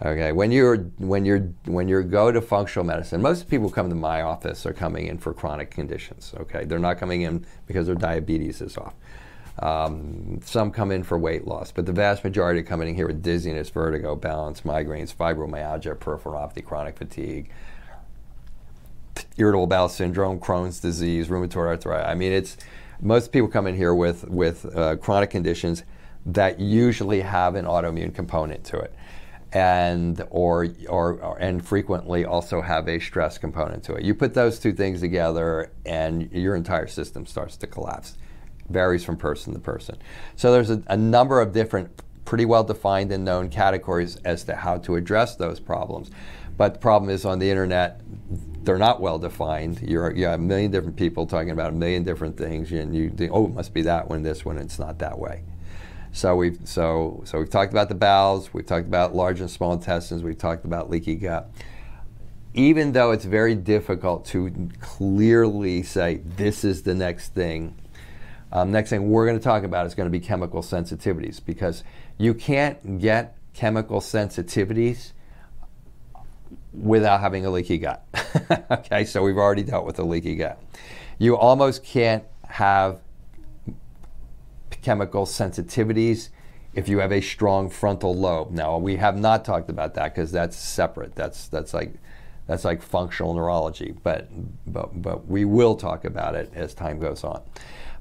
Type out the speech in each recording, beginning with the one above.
Okay, when you're when you're when you go to functional medicine, most people come to my office are coming in for chronic conditions. Okay, they're not coming in because their diabetes is off. Um, some come in for weight loss, but the vast majority coming in here with dizziness, vertigo, balance, migraines, fibromyalgia, peripheral neuropathy, chronic fatigue, irritable bowel syndrome, Crohn's disease, rheumatoid arthritis. I mean, it's most people come in here with with uh, chronic conditions that usually have an autoimmune component to it and or, or, or, and frequently also have a stress component to it. You put those two things together, and your entire system starts to collapse. Varies from person to person. So there's a, a number of different, pretty well defined and known categories as to how to address those problems. But the problem is on the internet, they're not well defined. You're, you have a million different people talking about a million different things, and you think, oh, it must be that one, this one. It's not that way. So we've so so we've talked about the bowels, we've talked about large and small intestines, we've talked about leaky gut. Even though it's very difficult to clearly say this is the next thing, um, next thing we're going to talk about is going to be chemical sensitivities because you can't get chemical sensitivities without having a leaky gut. okay, so we've already dealt with the leaky gut. You almost can't have chemical sensitivities if you have a strong frontal lobe. Now we have not talked about that because that's separate. That's that's like that's like functional neurology. But but but we will talk about it as time goes on.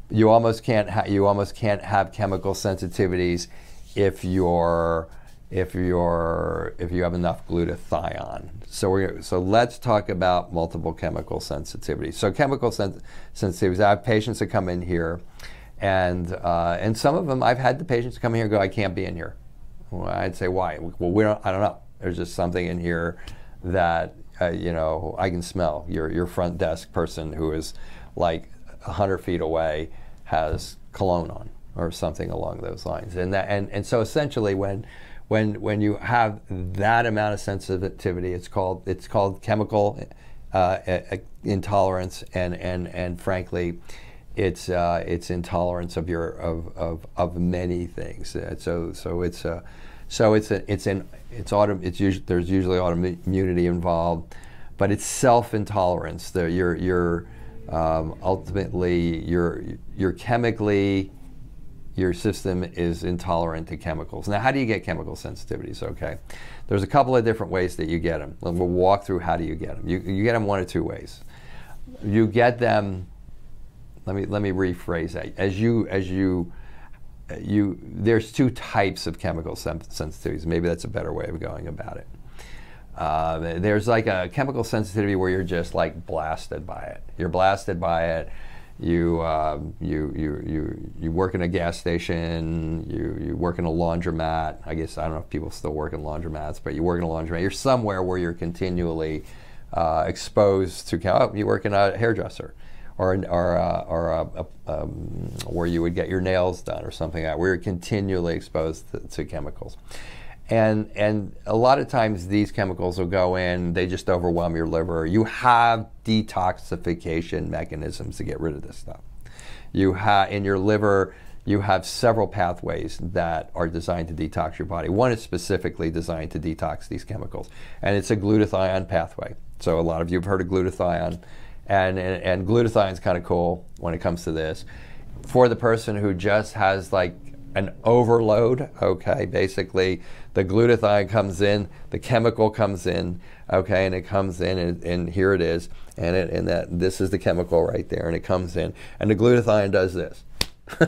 You almost can't ha- you almost can't have chemical sensitivities if you're if you're if you have enough glutathione. So we so let's talk about multiple chemical sensitivities. So chemical sen- sensitivities. I have patients that come in here and, uh, and some of them, I've had the patients come here and go, I can't be in here. Well, I'd say, why? Well, we don't, I don't know. There's just something in here that, uh, you know, I can smell. Your, your front desk person who is like 100 feet away has cologne on or something along those lines. And, that, and, and so essentially when, when, when you have that amount of sensitivity, it's called, it's called chemical uh, intolerance and, and, and frankly, it's uh, it's intolerance of your of, of, of many things. Uh, so so it's a, uh, so it's a, it's an it's auto it's usually there's usually autoimmunity involved, but it's self intolerance. You're you're um, ultimately you're you're chemically your system is intolerant to chemicals. Now, how do you get chemical sensitivities? Okay, there's a couple of different ways that you get them. We'll walk through how do you get them. You, you get them one or two ways. You get them let me let me rephrase that. As you as you you there's two types of chemical sensitivities. Maybe that's a better way of going about it. Uh, there's like a chemical sensitivity where you're just like blasted by it. You're blasted by it. You uh, you you you you work in a gas station. You you work in a laundromat. I guess I don't know if people still work in laundromats, but you work in a laundromat. You're somewhere where you're continually uh, exposed to. Oh, you work in a hairdresser or or uh, or a, a, um, where you would get your nails done or something like that. We are continually exposed to, to, chemicals, and and a lot of times these chemicals will go in. They just overwhelm your liver. You have detoxification mechanisms to get rid of this stuff. You have in your liver. You have several pathways that are designed to detox your body. One is specifically designed to detox these chemicals, and it's a glutathione pathway. So a lot of you have heard of glutathione and, and, and glutathione is kind of cool when it comes to this. For the person who just has like an overload, okay, basically the glutathione comes in, the chemical comes in, okay, and it comes in, and, and here it is, and, it, and that this is the chemical right there, and it comes in, and the glutathione does this.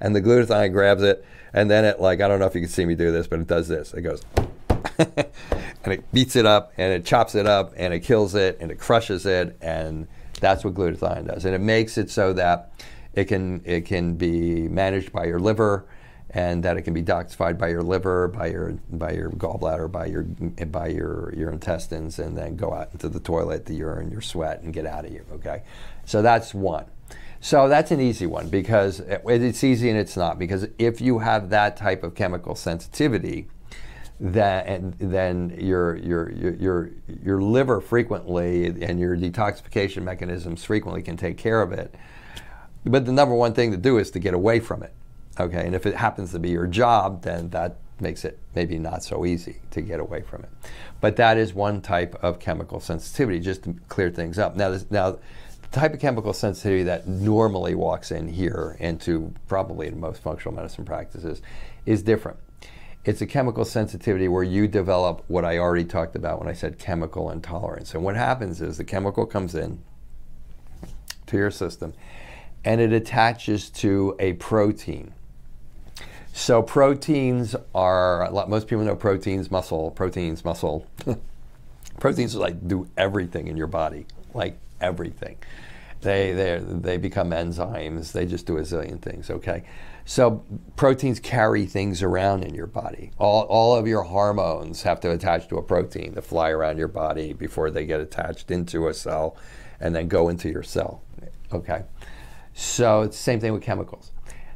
and the glutathione grabs it, and then it, like, I don't know if you can see me do this, but it does this. It goes, and it beats it up, and it chops it up, and it kills it, and it crushes it, and that's what glutathione does, and it makes it so that it can it can be managed by your liver, and that it can be detoxified by your liver, by your by your gallbladder, by your by your your intestines, and then go out into the toilet, the urine, your sweat, and get out of you. Okay, so that's one. So that's an easy one because it's easy and it's not. Because if you have that type of chemical sensitivity, then then your your your your liver frequently and your detoxification mechanisms frequently can take care of it. But the number one thing to do is to get away from it. Okay, and if it happens to be your job, then that makes it maybe not so easy to get away from it. But that is one type of chemical sensitivity, just to clear things up. Now, this, now the type of chemical sensitivity that normally walks in here into probably in most functional medicine practices is different. It's a chemical sensitivity where you develop what I already talked about when I said chemical intolerance. And what happens is the chemical comes in to your system and it attaches to a protein. So proteins are most people know proteins, muscle, proteins, muscle. proteins like do everything in your body, like everything. They, they, they become enzymes. They just do a zillion things, okay? So proteins carry things around in your body. All, all of your hormones have to attach to a protein to fly around your body before they get attached into a cell and then go into your cell, okay? So it's the same thing with chemicals.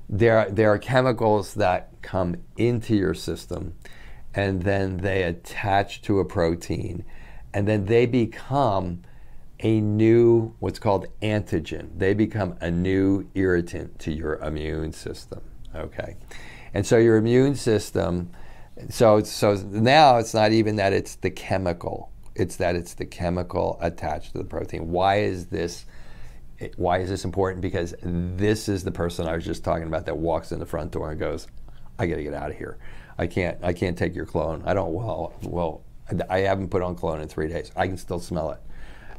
There, there are chemicals that come into your system and then they attach to a protein and then they become a new, what's called antigen. They become a new irritant to your immune system. Okay. And so your immune system, so, so now it's not even that it's the chemical, it's that it's the chemical attached to the protein. Why is this? Why is this important? Because this is the person I was just talking about that walks in the front door and goes, "I got to get out of here. I can't. I can't take your clone. I don't. Well, well, I haven't put on clone in three days. I can still smell it.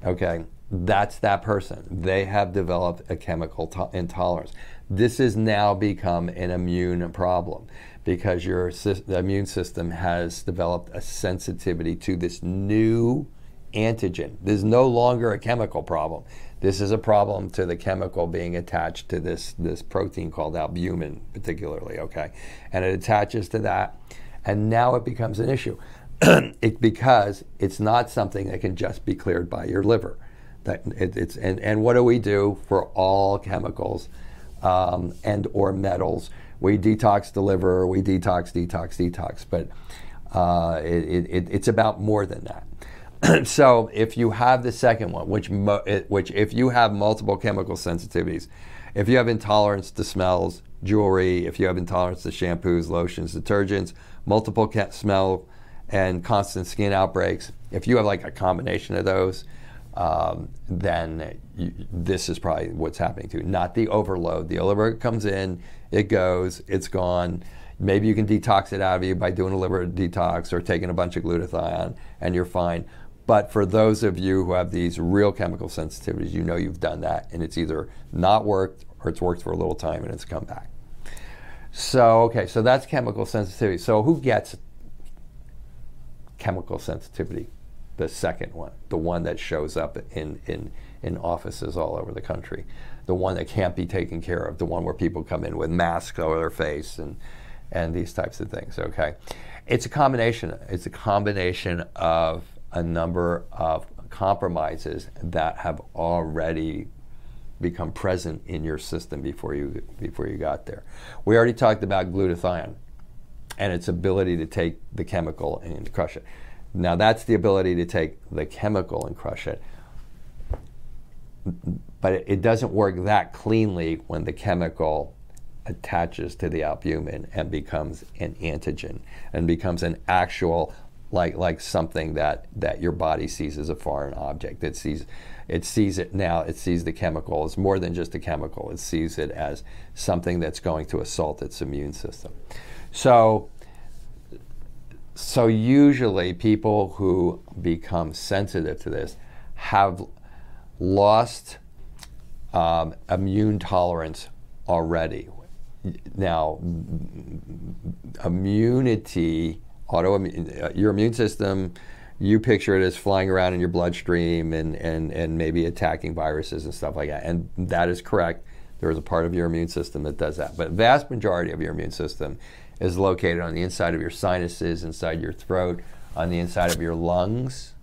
Okay, that's that person. They have developed a chemical to- intolerance. This has now become an immune problem because your sy- immune system has developed a sensitivity to this new antigen. This is no longer a chemical problem. This is a problem to the chemical being attached to this, this protein called albumin, particularly, okay? And it attaches to that, and now it becomes an issue. it, because it's not something that can just be cleared by your liver. That it, it's and, and what do we do for all chemicals um, and or metals? We detox the liver, we detox, detox, detox, but uh, it, it, it's about more than that. so if you have the second one, which which if you have multiple chemical sensitivities, if you have intolerance to smells, jewelry, if you have intolerance to shampoos, lotions, detergents, multiple smell and constant skin outbreaks, if you have like a combination of those, um, then you, this is probably what's happening to you. Not the overload. The liver comes in, it goes, it's gone. Maybe you can detox it out of you by doing a liver detox or taking a bunch of glutathione, and you're fine. But for those of you who have these real chemical sensitivities, you know you've done that, and it's either not worked or it's worked for a little time and it's come back. So, okay, so that's chemical sensitivity. So, who gets chemical sensitivity, the second one, the one that shows up in, in, in offices all over the country, the one that can't be taken care of, the one where people come in with masks over their face and, and these types of things, okay? It's a combination, it's a combination of a number of compromises that have already become present in your system before you before you got there. We already talked about glutathione and its ability to take the chemical and crush it. Now, that's the ability to take the chemical and crush it. But it doesn't work that cleanly when the chemical attaches to the albumin and becomes an antigen and becomes an actual like like something that that your body sees as a foreign object it sees it sees it now it sees the chemical as more than just a chemical it sees it as something that's going to assault its immune system so, so usually people who become sensitive to this have lost um, immune tolerance already. Now, immunity, autoimmune, uh, your immune system, you picture it as flying around in your bloodstream and, and, and maybe attacking viruses and stuff like that. And that is correct. There is a part of your immune system that does that. But vast majority of your immune system is located on the inside of your sinuses, inside your throat, on the inside of your lungs,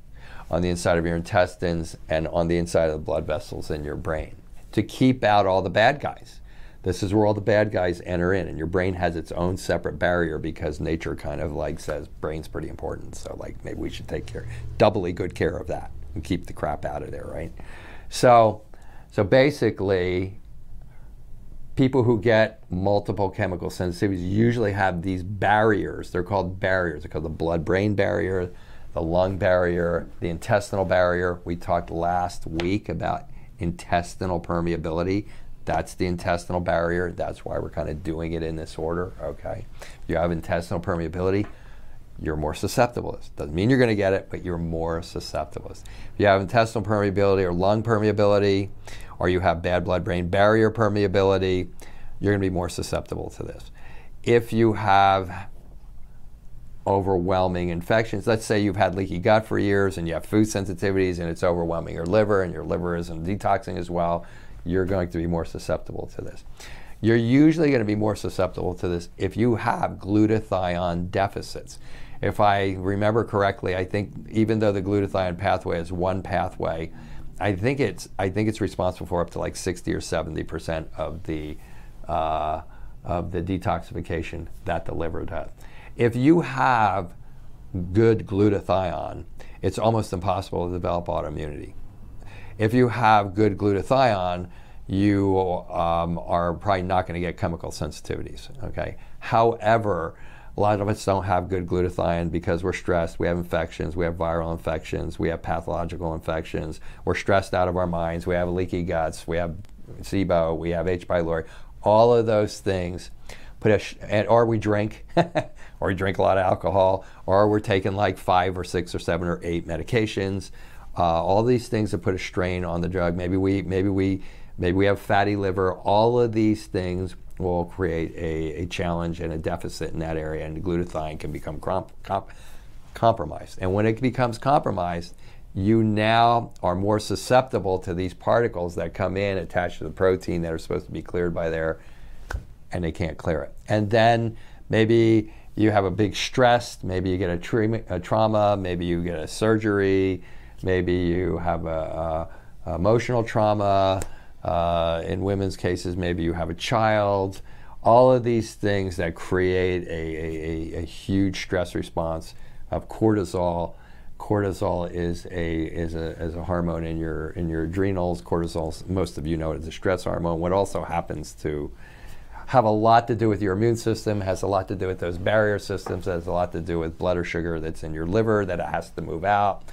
on the inside of your intestines, and on the inside of the blood vessels in your brain. to keep out all the bad guys. This is where all the bad guys enter in, and your brain has its own separate barrier because nature kind of like says brain's pretty important. So like maybe we should take care, doubly good care of that and keep the crap out of there, right? So, so basically, people who get multiple chemical sensitivities usually have these barriers. They're called barriers. They're called the blood-brain barrier, the lung barrier, the intestinal barrier. We talked last week about intestinal permeability. That's the intestinal barrier. That's why we're kind of doing it in this order. Okay. If you have intestinal permeability, you're more susceptible. Doesn't mean you're going to get it, but you're more susceptible. If you have intestinal permeability or lung permeability, or you have bad blood brain barrier permeability, you're going to be more susceptible to this. If you have overwhelming infections, let's say you've had leaky gut for years and you have food sensitivities and it's overwhelming your liver and your liver isn't detoxing as well, you're going to be more susceptible to this. You're usually going to be more susceptible to this if you have glutathione deficits. If I remember correctly, I think even though the glutathione pathway is one pathway, I think it's I think it's responsible for up to like 60 or 70 percent of the uh, of the detoxification that the liver does. If you have good glutathione, it's almost impossible to develop autoimmunity. If you have good glutathione, you um, are probably not going to get chemical sensitivities. Okay. However, a lot of us don't have good glutathione because we're stressed. We have infections. We have viral infections. We have pathological infections. We're stressed out of our minds. We have leaky guts. We have SIBO. We have H. pylori. All of those things put sh- or we drink, or we drink a lot of alcohol, or we're taking like five or six or seven or eight medications. Uh, all these things that put a strain on the drug. Maybe we, maybe we, maybe we have fatty liver. All of these things will create a, a challenge and a deficit in that area, and glutathione can become comp- comp- compromised. And when it becomes compromised, you now are more susceptible to these particles that come in attached to the protein that are supposed to be cleared by there, and they can't clear it. And then maybe you have a big stress, maybe you get a, tra- a trauma, maybe you get a surgery, maybe you have a, a emotional trauma uh, in women's cases, maybe you have a child. All of these things that create a, a, a huge stress response of cortisol. Cortisol is a is a, is a hormone in your in your adrenals. Cortisol, most of you know it as a stress hormone. What also happens to have a lot to do with your immune system, has a lot to do with those barrier systems, has a lot to do with blood or sugar that's in your liver that it has to move out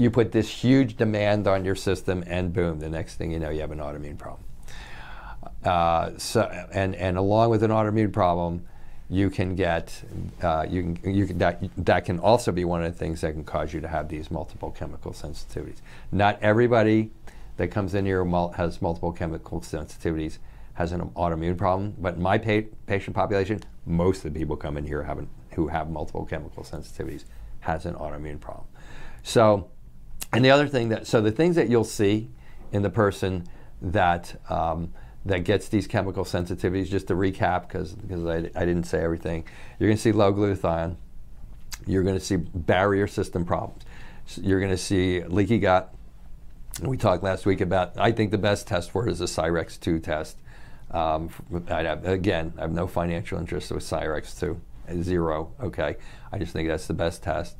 you put this huge demand on your system, and boom, the next thing you know, you have an autoimmune problem. Uh, so, and, and along with an autoimmune problem, you can get uh, you can, you can that, that can also be one of the things that can cause you to have these multiple chemical sensitivities. Not everybody that comes in here has multiple chemical sensitivities has an autoimmune problem, but in my pa- patient population, most of the people come in here having, who have multiple chemical sensitivities has an autoimmune problem. So and the other thing that, so the things that you'll see in the person that, um, that gets these chemical sensitivities, just to recap, because I, I didn't say everything, you're going to see low glutathione, you're going to see barrier system problems, you're going to see leaky gut. We talked last week about, I think the best test for it is a Cyrex 2 test. Um, have, again, I have no financial interest with Cyrex 2, zero, okay? I just think that's the best test.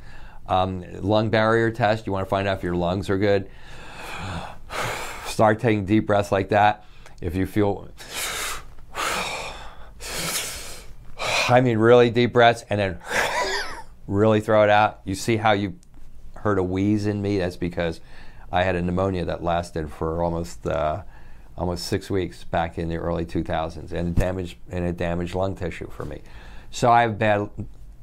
Um, lung barrier test, you want to find out if your lungs are good. Start taking deep breaths like that. If you feel, I mean, really deep breaths, and then really throw it out. You see how you heard a wheeze in me? That's because I had a pneumonia that lasted for almost uh, almost six weeks back in the early 2000s, and it damaged and it damaged lung tissue for me. So I have bad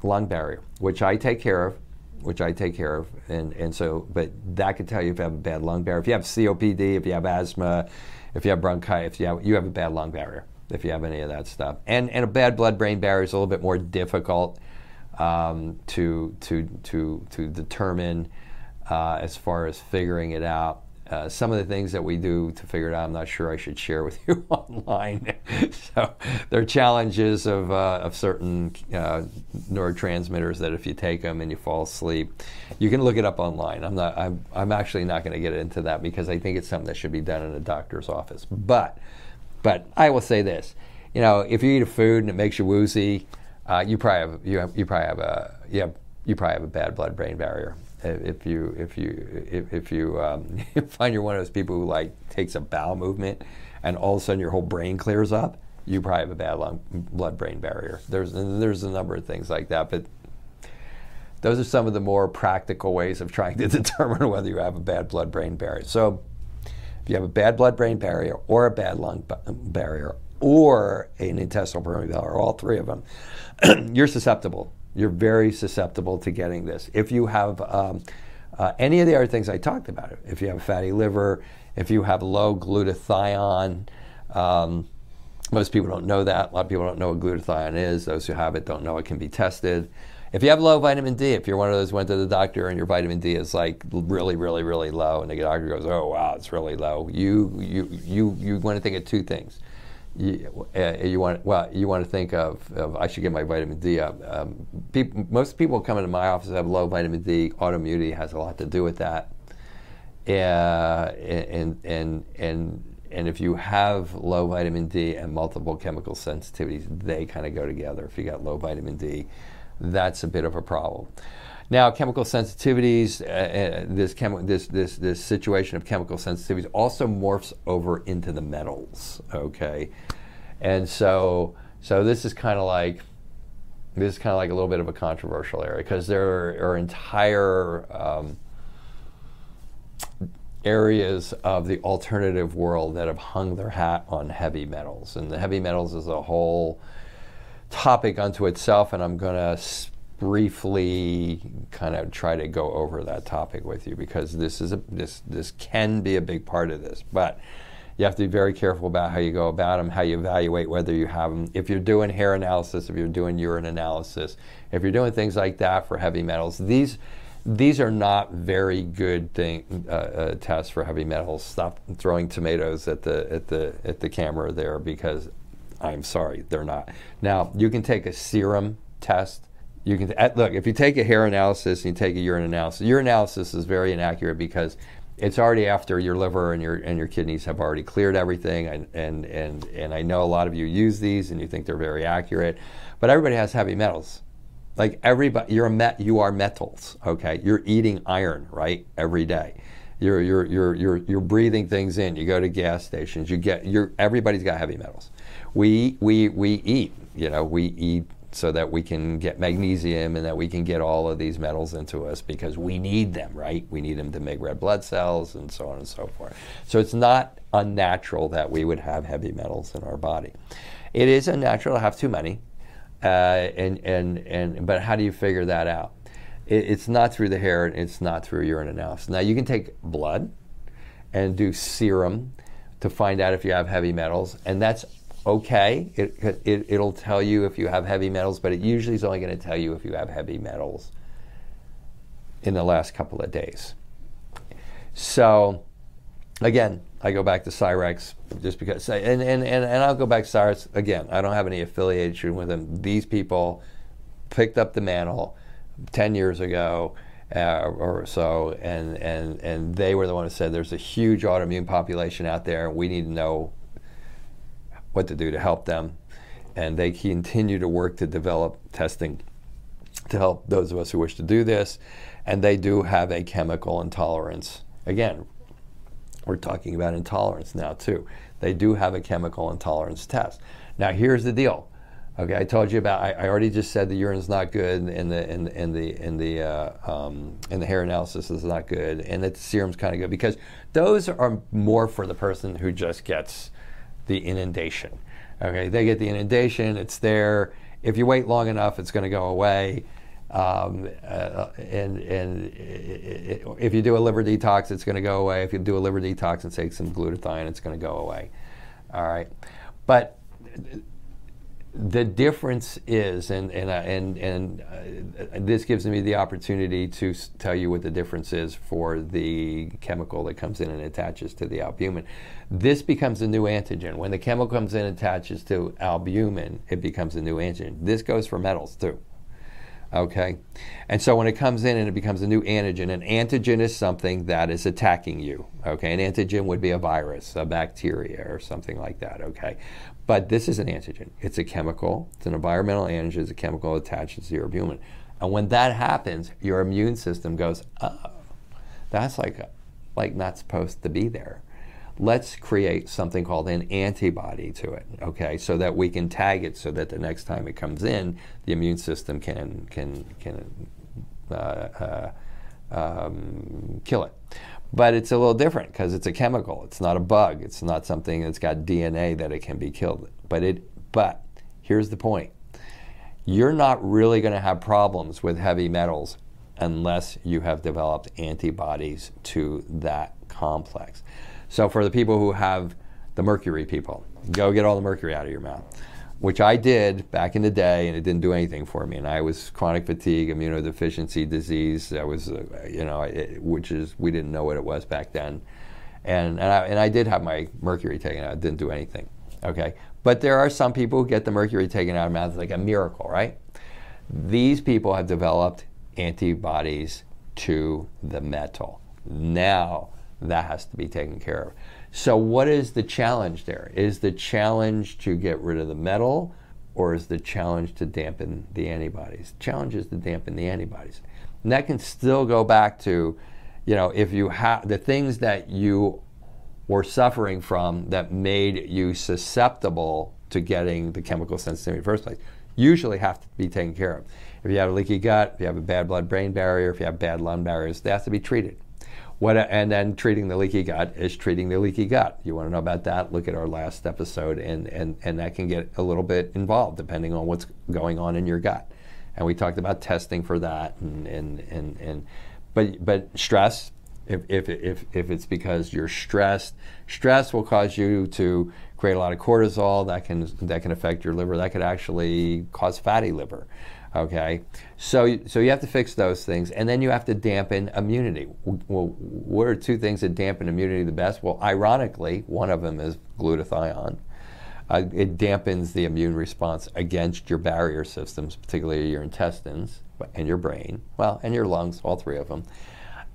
lung barrier, which I take care of which I take care of. And, and so, but that could tell you if you have a bad lung barrier. If you have COPD, if you have asthma, if you have bronchitis, if you have, you have a bad lung barrier, if you have any of that stuff. And, and a bad blood brain barrier is a little bit more difficult um, to, to, to, to determine uh, as far as figuring it out. Uh, some of the things that we do to figure it out, I'm not sure I should share with you online. so there are challenges of, uh, of certain uh, neurotransmitters that if you take them and you fall asleep, you can look it up online. I'm not. I'm, I'm actually not going to get into that because I think it's something that should be done in a doctor's office. But, but I will say this. You know, if you eat a food and it makes you woozy, uh, you probably have you, have, you probably have a you, have, you probably have a bad blood-brain barrier if you if you if, if you um, find you're one of those people who like takes a bowel movement and all of a sudden your whole brain clears up, you probably have a bad lung blood-brain barrier. There's there's a number of things like that, but those are some of the more practical ways of trying to determine whether you have a bad blood-brain barrier. So if you have a bad blood-brain barrier or a bad lung barrier or an intestinal permeability, or all three of them, you're susceptible you're very susceptible to getting this. If you have um, uh, any of the other things I talked about, if you have fatty liver, if you have low glutathione, um, most people don't know that. A lot of people don't know what glutathione is. Those who have it don't know it can be tested. If you have low vitamin D, if you're one of those went to the doctor and your vitamin D is like really, really, really low, and the doctor goes, "Oh wow, it's really low," you you you you want to think of two things you, uh, you, want well you want to think of, of, I should get my vitamin D up. Um, people, most people come into my office have low vitamin D. Autoimmunity has a lot to do with that. Uh, and and and and if you have low vitamin D and multiple chemical sensitivities, they kind of go together. If you got low vitamin D, that's a bit of a problem. Now, chemical sensitivities, uh, uh this, chemi- this, this, this situation of chemical sensitivities also morphs over into the metals, okay? And so, so this is kind of like, this is kind of like a little bit of a controversial area because there are entire um, areas of the alternative world that have hung their hat on heavy metals. And the heavy metals is a whole topic unto itself, and I'm going to briefly kind of try to go over that topic with you because this is a, this this can be a big part of this, but you have to be very careful about how you go about them, how you evaluate whether you have them. If you're doing hair analysis, if you're doing urine analysis, if you're doing things like that for heavy metals, these these are not very good thing, uh, uh, tests for heavy metals. Stop throwing tomatoes at the at the at the camera there because I'm sorry, they're not. Now you can take a serum test you can uh, look if you take a hair analysis and you take a urine analysis. Urine analysis is very inaccurate because it's already after your liver and your and your kidneys have already cleared everything. And and and, and I know a lot of you use these and you think they're very accurate, but everybody has heavy metals. Like everybody, you're met, you are metals. Okay, you're eating iron right every day. You're you're you're you're you're breathing things in. You go to gas stations. You get you're everybody's got heavy metals. We we we eat. You know we eat so that we can get magnesium and that we can get all of these metals into us because we need them, right? We need them to make red blood cells and so on and so forth. So it's not unnatural that we would have heavy metals in our body. It is unnatural to have too many, uh, and, and, and, but how do you figure that out? It, it's not through the hair, it's not through urine analysis. Now you can take blood and do serum to find out if you have heavy metals, and that's okay. It, it, it'll tell you if you have heavy metals, but it usually is only going to tell you if you have heavy metals in the last couple of days. So, again, I go back to Cyrex just because, and, and, and, and I'll go back to Cyrex again. I don't have any affiliation with them. These people picked up the mantle 10 years ago. Uh, or so, and, and, and they were the one who said there's a huge autoimmune population out there, and we need to know what to do to help them. And they continue to work to develop testing to help those of us who wish to do this. And they do have a chemical intolerance. Again, we're talking about intolerance now too. They do have a chemical intolerance test. Now here's the deal. Okay, I told you about. I, I already just said the urine's not good, and the and, the and the uh, um, and the hair analysis is not good, and the serum's kind of good because those are more for the person who just gets the inundation. Okay, they get the inundation, it's there. If you wait long enough, it's going to go away. Um, uh, and and it, if you do a liver detox, it's going to go away. If you do a liver detox and take some glutathione, it's going to go away. All right, but the difference is, and and uh, and and uh, this gives me the opportunity to tell you what the difference is for the chemical that comes in and attaches to the albumin. This becomes a new antigen. When the chemical comes in and attaches to albumin, it becomes a new antigen. This goes for metals too. Okay? And so when it comes in and it becomes a new antigen, an antigen is something that is attacking you. Okay? An antigen would be a virus, a bacteria, or something like that. Okay? But this is an antigen. It's a chemical, it's an environmental antigen, it's a chemical attached to your albumin. And when that happens, your immune system goes, oh, that's like, like not supposed to be there let's create something called an antibody to it, okay, so that we can tag it so that the next time it comes in, the immune system can, can, can uh, uh, um, kill it. But it's a little different because it's a chemical. It's not a bug. It's not something that's got DNA that it can be killed. But it. But here's the point: you're not really going to have problems with heavy metals unless you have developed antibodies to that complex. So for the people who have the mercury people, go get all the mercury out of your mouth, which I did back in the day, and it didn't do anything for me. And I was chronic fatigue, immunodeficiency disease. I was, uh, you know, it, which is we didn't know what it was back then, and and I, and I did have my mercury taken out. It didn't do anything. Okay, but there are some people who get the mercury taken out of mouth like a miracle, right? These people have developed antibodies to the metal. Now that has to be taken care of. So, what is the challenge there? Is the challenge to get rid of the metal, or is the challenge to dampen the antibodies? The challenge is to dampen the antibodies. And that can still go back to, you know, if you have the things that you were suffering from that made you susceptible to getting the chemical sensitivity in the first place, usually have to be taken care of. If you have a leaky gut, if you have a bad blood brain barrier, if you have bad lung barriers, they have to be treated. What, and then treating the leaky gut is treating the leaky gut. You want to know about that? Look at our last episode, and, and, and that can get a little bit involved depending on what's going on in your gut. And we talked about testing for that, and, and, and, and but, but stress, if, if, if, if it's because you're stressed, stress will cause you to create a lot of cortisol that can, that can affect your liver. That could actually cause fatty liver. Okay, so so you have to fix those things, and then you have to dampen immunity. Well, what are two things that dampen immunity the best? Well, ironically, one of them is glutathione. Uh, it dampens the immune response against your barrier systems, particularly your intestines and your brain, well, and your lungs, all three of them.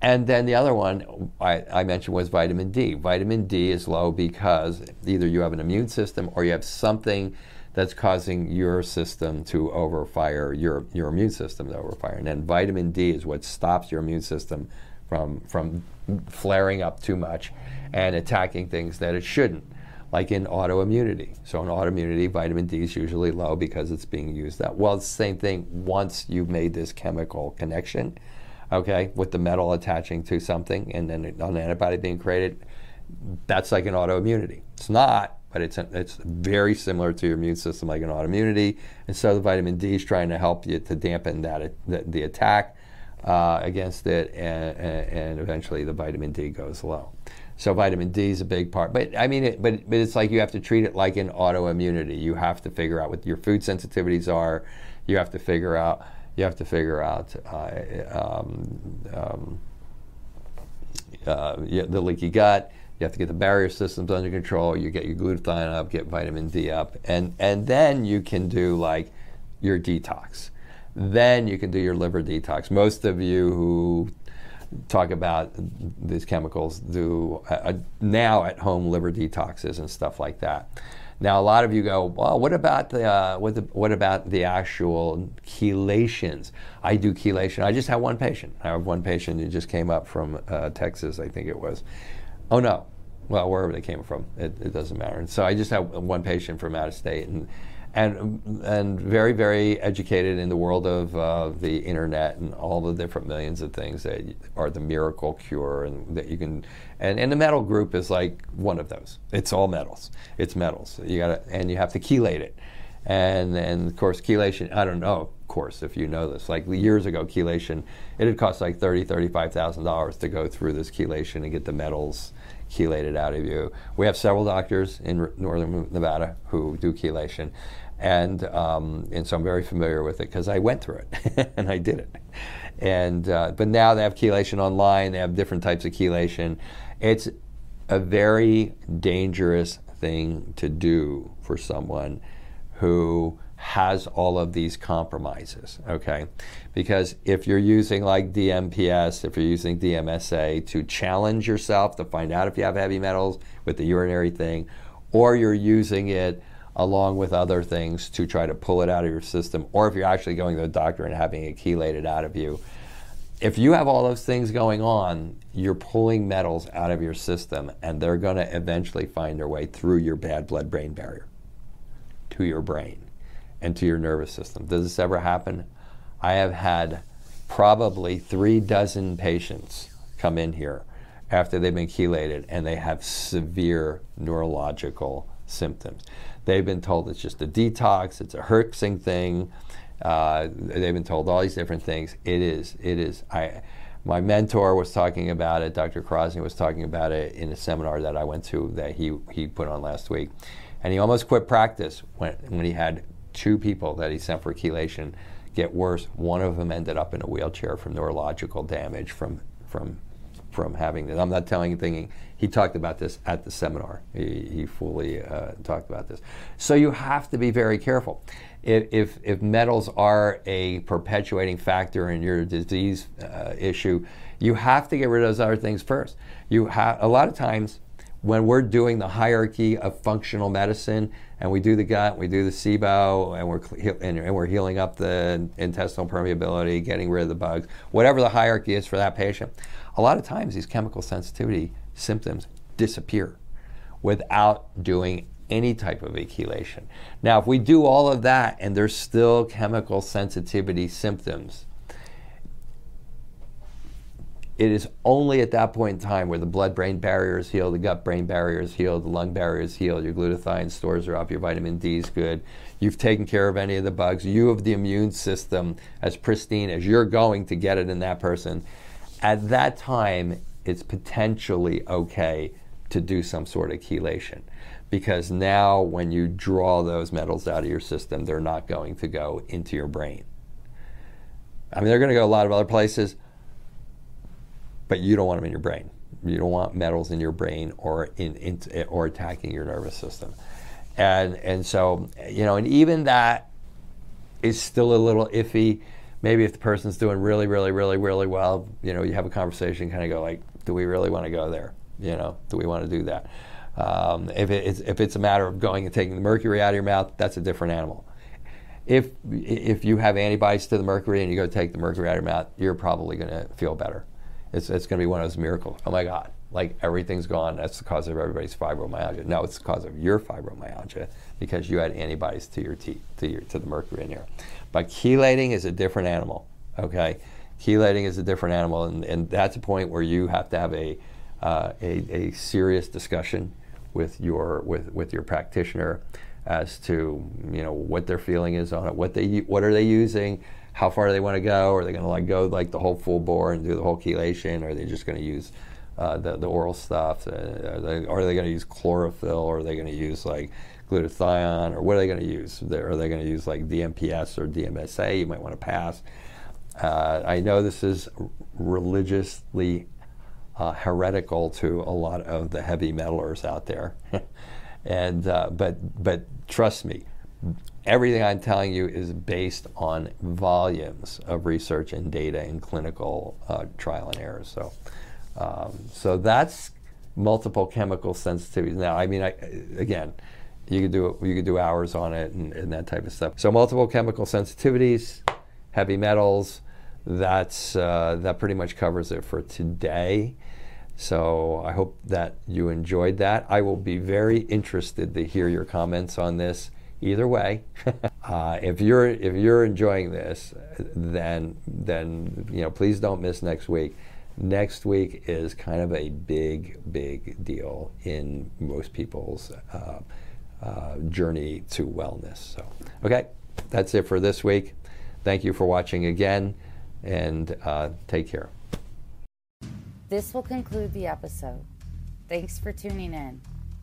And then the other one I, I, mentioned was vitamin D. Vitamin D is low because either you have an immune system or you have something that's causing your system to overfire, your, your immune system to overfire. And then vitamin D is what stops your immune system from, from flaring up too much and attacking things that it shouldn't, like in autoimmunity. So in autoimmunity, vitamin D is usually low because it's being used that well. It's the same thing once you've made this chemical connection, okay, with the metal attaching to something and then an antibody being created, that's like an autoimmunity. It's not but it's, it's very similar to your immune system, like an autoimmunity. And so the vitamin D is trying to help you to dampen that the, the attack uh, against it, and, and, eventually the vitamin D goes low. So vitamin D is a big part, but I mean, it, but but it's like you have to treat it like an autoimmunity. You have to figure out what your food sensitivities are. You have to figure out. You have to figure out. Uh, um, um, uh, the leaky gut you have to get the barrier systems under control. You get your glutathione up, get vitamin D up, and and then you can do like your detox. Then you can do your liver detox. Most of you who talk about these chemicals do uh, now at home liver detoxes and stuff like that. Now, a lot of you go, well, what about the, uh, what, the what about the actual chelations? I do chelation. I just have one patient. I have one patient who just came up from uh, Texas, I think it was. Oh no, well, wherever they came from, it, it, doesn't matter. And so I just have one patient from out of state, and and and very very educated in the world of uh, the internet and all the different millions of things that are the miracle cure, and that you can. And, and the metal group is like one of those. It's all metals. It's metals. You got to and you have to chelate it. And and of course chelation. I don't know, of course, if you know this. Like years ago, chelation, it had cost like thirty, thirty-five thousand dollars to go through this chelation and get the metals chelated out of you. We have several doctors in northern Nevada who do chelation, and um, and so I'm very familiar with it because I went through it and I did it. And uh, but now they have chelation online. They have different types of chelation. It's a very dangerous thing to do for someone who has all of these compromises, okay? Because if you're using like DMPS, if you're using DMSA to challenge yourself to find out if you have heavy metals with the urinary thing, or you're using it along with other things to try to pull it out of your system, or if you're actually going to the doctor and having it chelated out of you, if you have all those things going on, you're pulling metals out of your system and they're going to eventually find their way through your bad blood brain barrier to your brain and to your nervous system. Does this ever happen? I have had probably three dozen patients come in here after they've been chelated and they have severe neurological symptoms. They've been told it's just a detox, it's a herxing thing. Uh, they've been told all these different things. It is, it is. I, my mentor was talking about it. Dr. Kharrazian was talking about it in a seminar that I went to that he, he put on last week. And he almost quit practice when, when he had two people that he sent for chelation get worse. One of them ended up in a wheelchair from neurological damage from from from having this. I'm not telling anything. He talked about this at the seminar. He, he fully uh, talked about this. So you have to be very careful. If, if, if, metals are a perpetuating factor in your disease uh, issue, you have to get rid of those other things first. You have a lot of times when we're doing the hierarchy of functional medicine and we do the gut, we do the SIBO, and we're, and we're healing up the intestinal permeability, getting rid of the bugs, whatever the hierarchy is for that patient, a lot of times these chemical sensitivity symptoms disappear without doing any type of chelation. Now, if we do all of that and there's still chemical sensitivity symptoms, it is only at that point in time where the blood brain barrier is healed, the gut brain barrier is healed, the lung barrier is healed, your glutathione stores are up, your vitamin D is good, you've taken care of any of the bugs, you have the immune system as pristine as you're going to get it in that person. At that time, it's potentially okay to do some sort of chelation because now when you draw those metals out of your system, they're not going to go into your brain. I mean, they're going to go a lot of other places but you don't want them in your brain. You don't want metals in your brain or in, in or attacking your nervous system. And and so you know, and even that is still a little iffy. Maybe if the person's doing really, really, really, really well, you know, you have a conversation, kind of go like, do we really want to go there? You know, do we want to do that? Um, if, it's, if it's a matter of going and taking the mercury out of your mouth, that's a different animal. If if you have antibodies to the mercury and you go take the mercury out of your mouth, you're probably going to feel better. It's, it's going to be one of those miracles. Oh my God, like everything's gone. That's the cause of everybody's fibromyalgia. No, it's the cause of your fibromyalgia because you had antibodies to your teeth, to, your, to the mercury in here. But chelating is a different animal, okay? Chelating is a different animal, and, and that's a point where you have to have a, uh, a, a serious discussion with your, with, with your practitioner as to you know what their feeling is on it, what they what are they using, how far they want to go? Are they going to like go like the whole full bore and do the whole chelation? Or are they just going to use uh, the, the oral stuff? Uh, are they, they going to use chlorophyll? Or are they going to use like glutathione? Or what are they going to use? Are they going to use like DMPS or DMSA? You might want to pass. Uh, I know this is religiously uh, heretical to a lot of the heavy metalers out there, and uh, but but trust me, everything I'm telling you is based on volumes of research and data and clinical uh, trial and error. So, um, so that's multiple chemical sensitivities. Now, I mean, I, again, you could do you could do hours on it and, and, that type of stuff. So, multiple chemical sensitivities, heavy metals. That's uh, that pretty much covers it for today. So I hope that you enjoyed that. I will be very interested to hear your comments on this either way. uh, if you're if you're enjoying this, then then you know please don't miss next week. Next week is kind of a big big deal in most people's uh, uh, journey to wellness. So okay, that's it for this week. Thank you for watching again, and uh, take care. This will conclude the episode. Thanks for tuning in.